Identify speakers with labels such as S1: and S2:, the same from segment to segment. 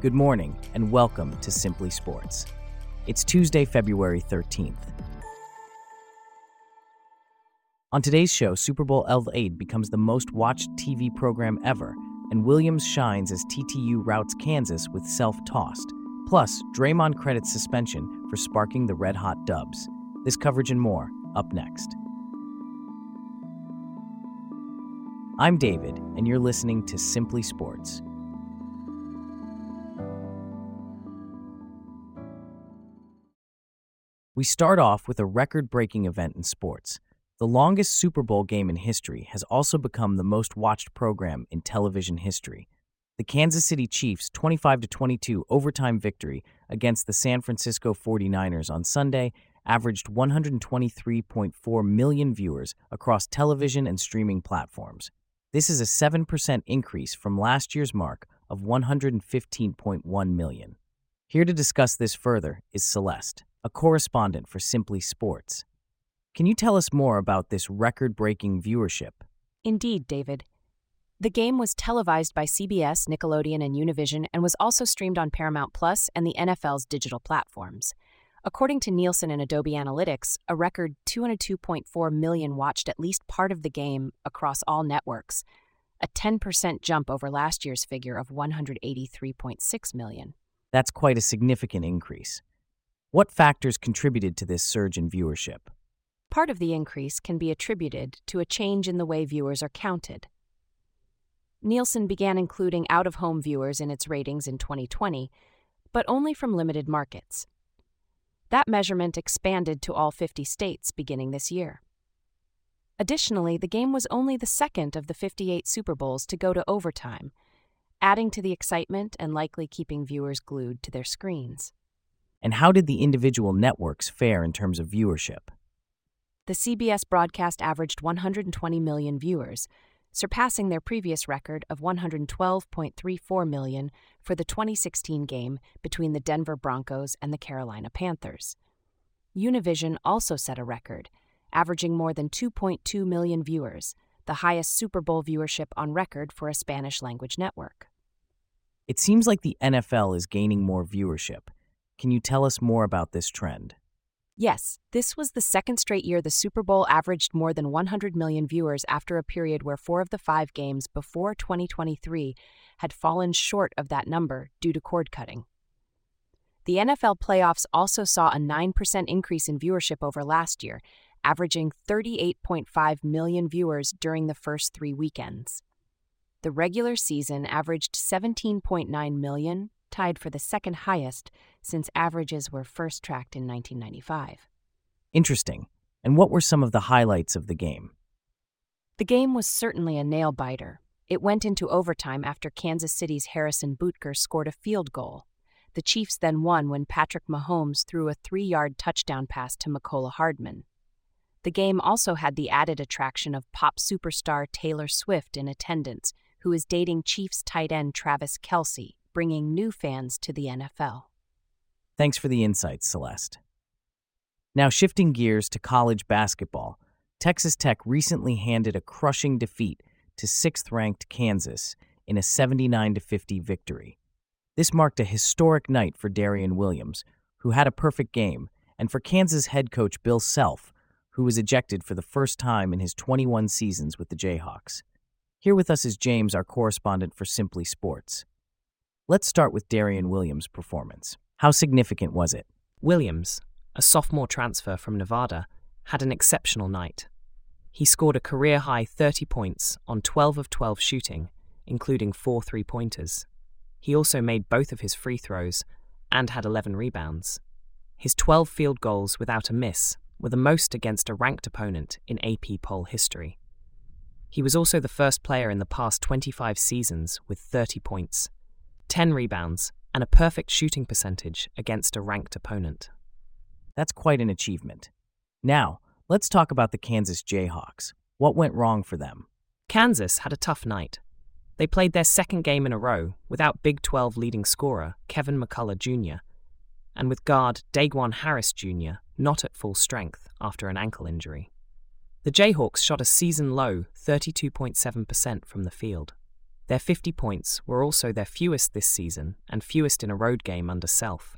S1: Good morning, and welcome to Simply Sports. It's Tuesday, February 13th. On today's show, Super Bowl LVIII becomes the most watched TV program ever, and Williams shines as TTU routs Kansas with self tossed. Plus, Draymond credits suspension for sparking the red hot dubs. This coverage and more, up next. I'm David, and you're listening to Simply Sports. We start off with a record breaking event in sports. The longest Super Bowl game in history has also become the most watched program in television history. The Kansas City Chiefs' 25 22 overtime victory against the San Francisco 49ers on Sunday averaged 123.4 million viewers across television and streaming platforms. This is a 7% increase from last year's mark of 115.1 million. Here to discuss this further is Celeste a correspondent for Simply Sports. Can you tell us more about this record breaking viewership?
S2: Indeed, David. The game was televised by CBS, Nickelodeon, and Univision and was also streamed on Paramount Plus and the NFL's digital platforms. According to Nielsen and Adobe Analytics, a record 202.4 million watched at least part of the game across all networks, a 10% jump over last year's figure of 183.6 million.
S1: That's quite a significant increase. What factors contributed to this surge in viewership?
S2: Part of the increase can be attributed to a change in the way viewers are counted. Nielsen began including out of home viewers in its ratings in 2020, but only from limited markets. That measurement expanded to all 50 states beginning this year. Additionally, the game was only the second of the 58 Super Bowls to go to overtime, adding to the excitement and likely keeping viewers glued to their screens.
S1: And how did the individual networks fare in terms of viewership?
S2: The CBS broadcast averaged 120 million viewers, surpassing their previous record of 112.34 million for the 2016 game between the Denver Broncos and the Carolina Panthers. Univision also set a record, averaging more than 2.2 million viewers, the highest Super Bowl viewership on record for a Spanish language network.
S1: It seems like the NFL is gaining more viewership can you tell us more about this trend?
S2: Yes, this was the second straight year the Super Bowl averaged more than 100 million viewers after a period where four of the five games before 2023 had fallen short of that number due to cord cutting. The NFL playoffs also saw a 9% increase in viewership over last year, averaging 38.5 million viewers during the first three weekends. The regular season averaged 17.9 million, tied for the second highest since averages were first tracked in 1995.
S1: Interesting. And what were some of the highlights of the game?
S2: The game was certainly a nail biter. It went into overtime after Kansas City's Harrison Butker scored a field goal. The Chiefs then won when Patrick Mahomes threw a three yard touchdown pass to Mecole Hardman. The game also had the added attraction of pop superstar Taylor Swift in attendance, who is dating Chiefs tight end Travis Kelce, bringing new fans to the NFL.
S1: Thanks for the insights, Celeste. Now, shifting gears to college basketball, Texas Tech recently handed a crushing defeat to sixth ranked Kansas in a 79 50 victory. This marked a historic night for Darrion Williams, who had a perfect game, and for Kansas head coach Bill Self, who was ejected for the first time in his 21 seasons with the Jayhawks. Here with us is James, our correspondent for Simply Sports. Let's start with Darrion Williams' performance. How significant was it?
S3: Williams, a sophomore transfer from Nevada, had an exceptional night. He scored a career high 30 points on 12 of 12 shooting, including four three pointers. He also made both of his free throws and had 11 rebounds. His 12 field goals without a miss were the most against a ranked opponent in AP poll history. He was also the first player in the past 25 seasons with 30 points 10 rebounds, and a perfect shooting percentage against a ranked opponent.
S1: That's quite an achievement. Now, let's talk about the Kansas Jayhawks. What went wrong for them?
S3: Kansas had a tough night. They played their second game in a row without Big 12 leading scorer Kevin McCullar Jr., and with guard Dajuan Harris Jr. not at full strength after an ankle injury. The Jayhawks shot a season low 32.7% from the field. Their 50 points were also their fewest this season and fewest in a road game under Self.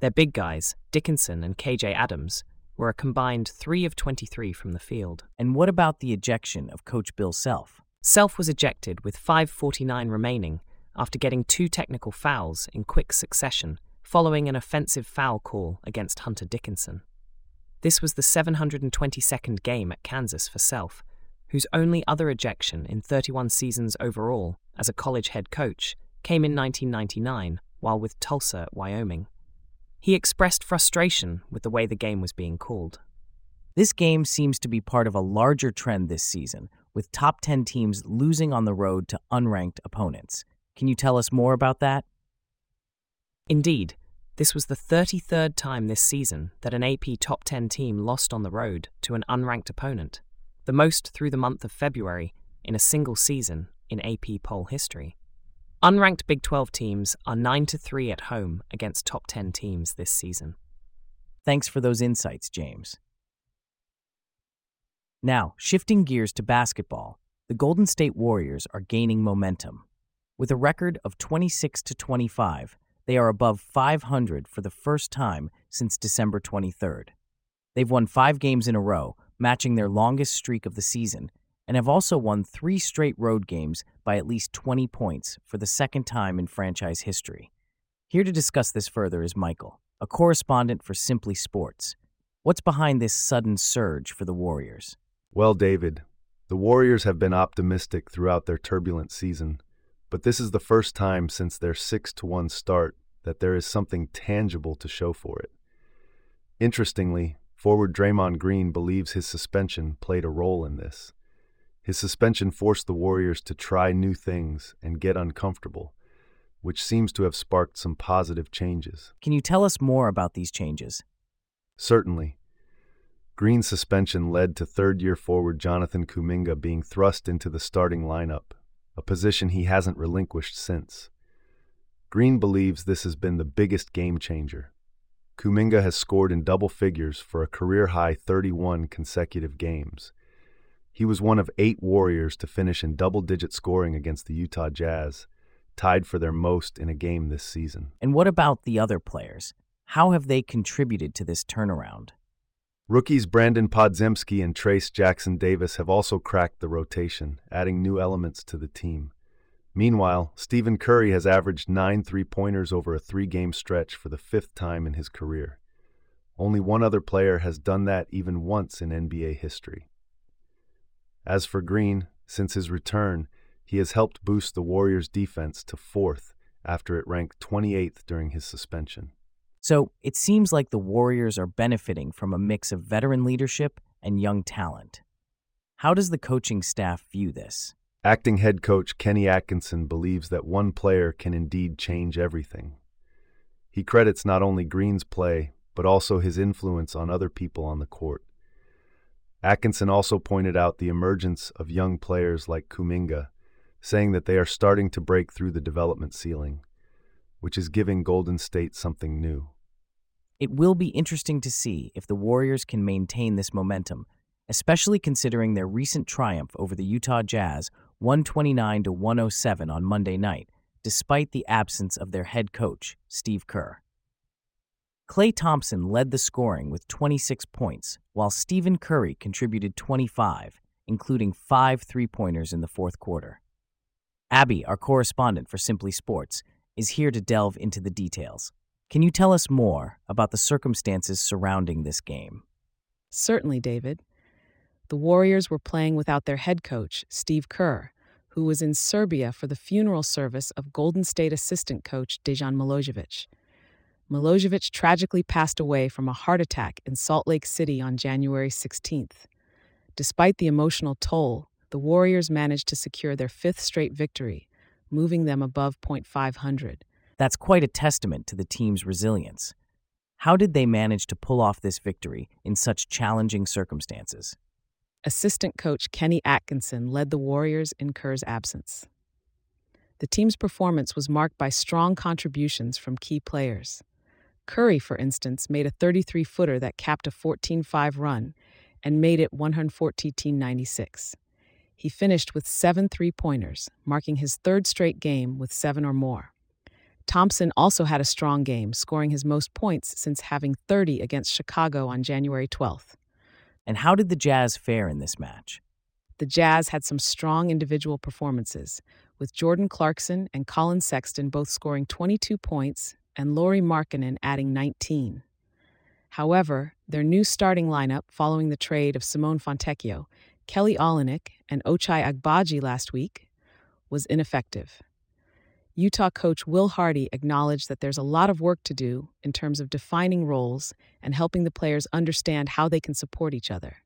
S3: Their big guys, Dickinson and KJ Adams, were a combined 3 of 23 from the field.
S1: And what about the ejection of Coach Bill Self?
S3: Self was ejected with 5.49 remaining after getting two technical fouls in quick succession following an offensive foul call against Hunter Dickinson. This was the 722nd game at Kansas for Self, whose only other ejection in 31 seasons overall as a college head coach came in 1999 while with Tulsa Wyoming. He expressed frustration with the way the game was being called.
S1: This game seems to be part of a larger trend this season, with top 10 teams losing on the road to unranked opponents. Can you tell us more about that?
S3: Indeed, this was the 33rd time this season that an AP top 10 team lost on the road to an unranked opponent, the most through the month of February in a single season in AP poll history. Unranked Big 12 teams are 9 to 3 at home against top 10 teams this season.
S1: Thanks for those insights, James. Now, shifting gears to basketball, the Golden State Warriors are gaining momentum. With a record of 26 to 25, they are above 500 for the first time since December 23rd. They've won 5 games in a row, matching their longest streak of the season, and have also won 3 straight road games by at least 20 points for the second time in franchise history. Here to discuss this further is Michael, a correspondent for Simply Sports. What's behind this sudden surge for the Warriors?
S4: Well, David, the Warriors have been optimistic throughout their turbulent season, but this is the first time since their 6 to 1 start that there is something tangible to show for it. Interestingly, forward Draymond Green believes his suspension played a role in this. His suspension forced the Warriors to try new things and get uncomfortable, which seems to have sparked some positive changes.
S1: Can you tell us more about these changes?
S4: Certainly. Green's suspension led to third year forward Jonathan Kuminga being thrust into the starting lineup, a position he hasn't relinquished since. Green believes this has been the biggest game changer. Kuminga has scored in double figures for a career high 31 consecutive games. He was one of eight Warriors to finish in double digit scoring against the Utah Jazz, tied for their most in a game this season.
S1: And what about the other players? How have they contributed to this turnaround?
S4: Rookies Brandon Podziemski and Trayce Jackson Davis have also cracked the rotation, adding new elements to the team. Meanwhile, Stephen Curry has averaged nine three pointers over a three game stretch for the fifth time in his career. Only one other player has done that even once in NBA history. As for Green, since his return, he has helped boost the Warriors' defense to fourth after it ranked 28th during his suspension.
S1: So it seems like the Warriors are benefiting from a mix of veteran leadership and young talent. How does the coaching staff view this?
S4: Acting head coach Kenny Atkinson believes that one player can indeed change everything. He credits not only Green's play, but also his influence on other people on the court. Atkinson also pointed out the emergence of young players like Kuminga, saying that they are starting to break through the development ceiling, which is giving Golden State something new.
S1: It will be interesting to see if the Warriors can maintain this momentum, especially considering their recent triumph over the Utah Jazz 129 to 107 on Monday night, despite the absence of their head coach, Steve Kerr. Klay Thompson led the scoring with 26 points, while Stephen Curry contributed 25, including five three pointers in the fourth quarter. Abby, our correspondent for Simply Sports, is here to delve into the details. Can you tell us more about the circumstances surrounding this game?
S5: Certainly, David. The Warriors were playing without their head coach, Steve Kerr, who was in Serbia for the funeral service of Golden State assistant coach Dejan Milojevic. Milojevic tragically passed away from a heart attack in Salt Lake City on January 16th. Despite the emotional toll, the Warriors managed to secure their fifth straight victory, moving them above .500.
S1: That's quite a testament to the team's resilience. How did they manage to pull off this victory in such challenging circumstances?
S5: Assistant coach Kenny Atkinson led the Warriors in Kerr's absence. The team's performance was marked by strong contributions from key players. Curry, for instance, made a 33 footer that capped a 14 5 run and made it 114 96. He finished with seven three pointers, marking his third straight game with seven or more. Thompson also had a strong game, scoring his most points since having 30 against Chicago on January 12th.
S1: And how did the Jazz fare in this match?
S5: The Jazz had some strong individual performances, with Jordan Clarkson and Collin Sexton both scoring 22 points and Lauri Markkanen adding 19. However, their new starting lineup following the trade of Simone Fontecchio, Kelly Olynyk, and Ochai Agbaji last week was ineffective. Utah coach Will Hardy acknowledged that there's a lot of work to do in terms of defining roles and helping the players understand how they can support each other.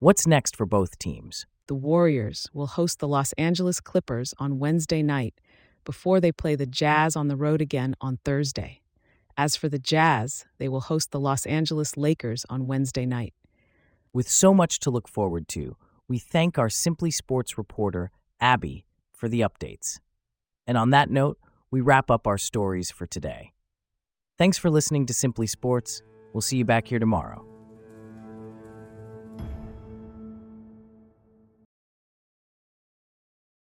S1: What's next for both teams?
S5: The Warriors will host the Los Angeles Clippers on Wednesday night before they play the Jazz on the road again on Thursday. As for the Jazz, they will host the Los Angeles Lakers on Wednesday night.
S1: With so much to look forward to, we thank our Simply Sports reporter, Abby, for the updates. And on that note, we wrap up our stories for today. Thanks for listening to Simply Sports. We'll see you back here tomorrow.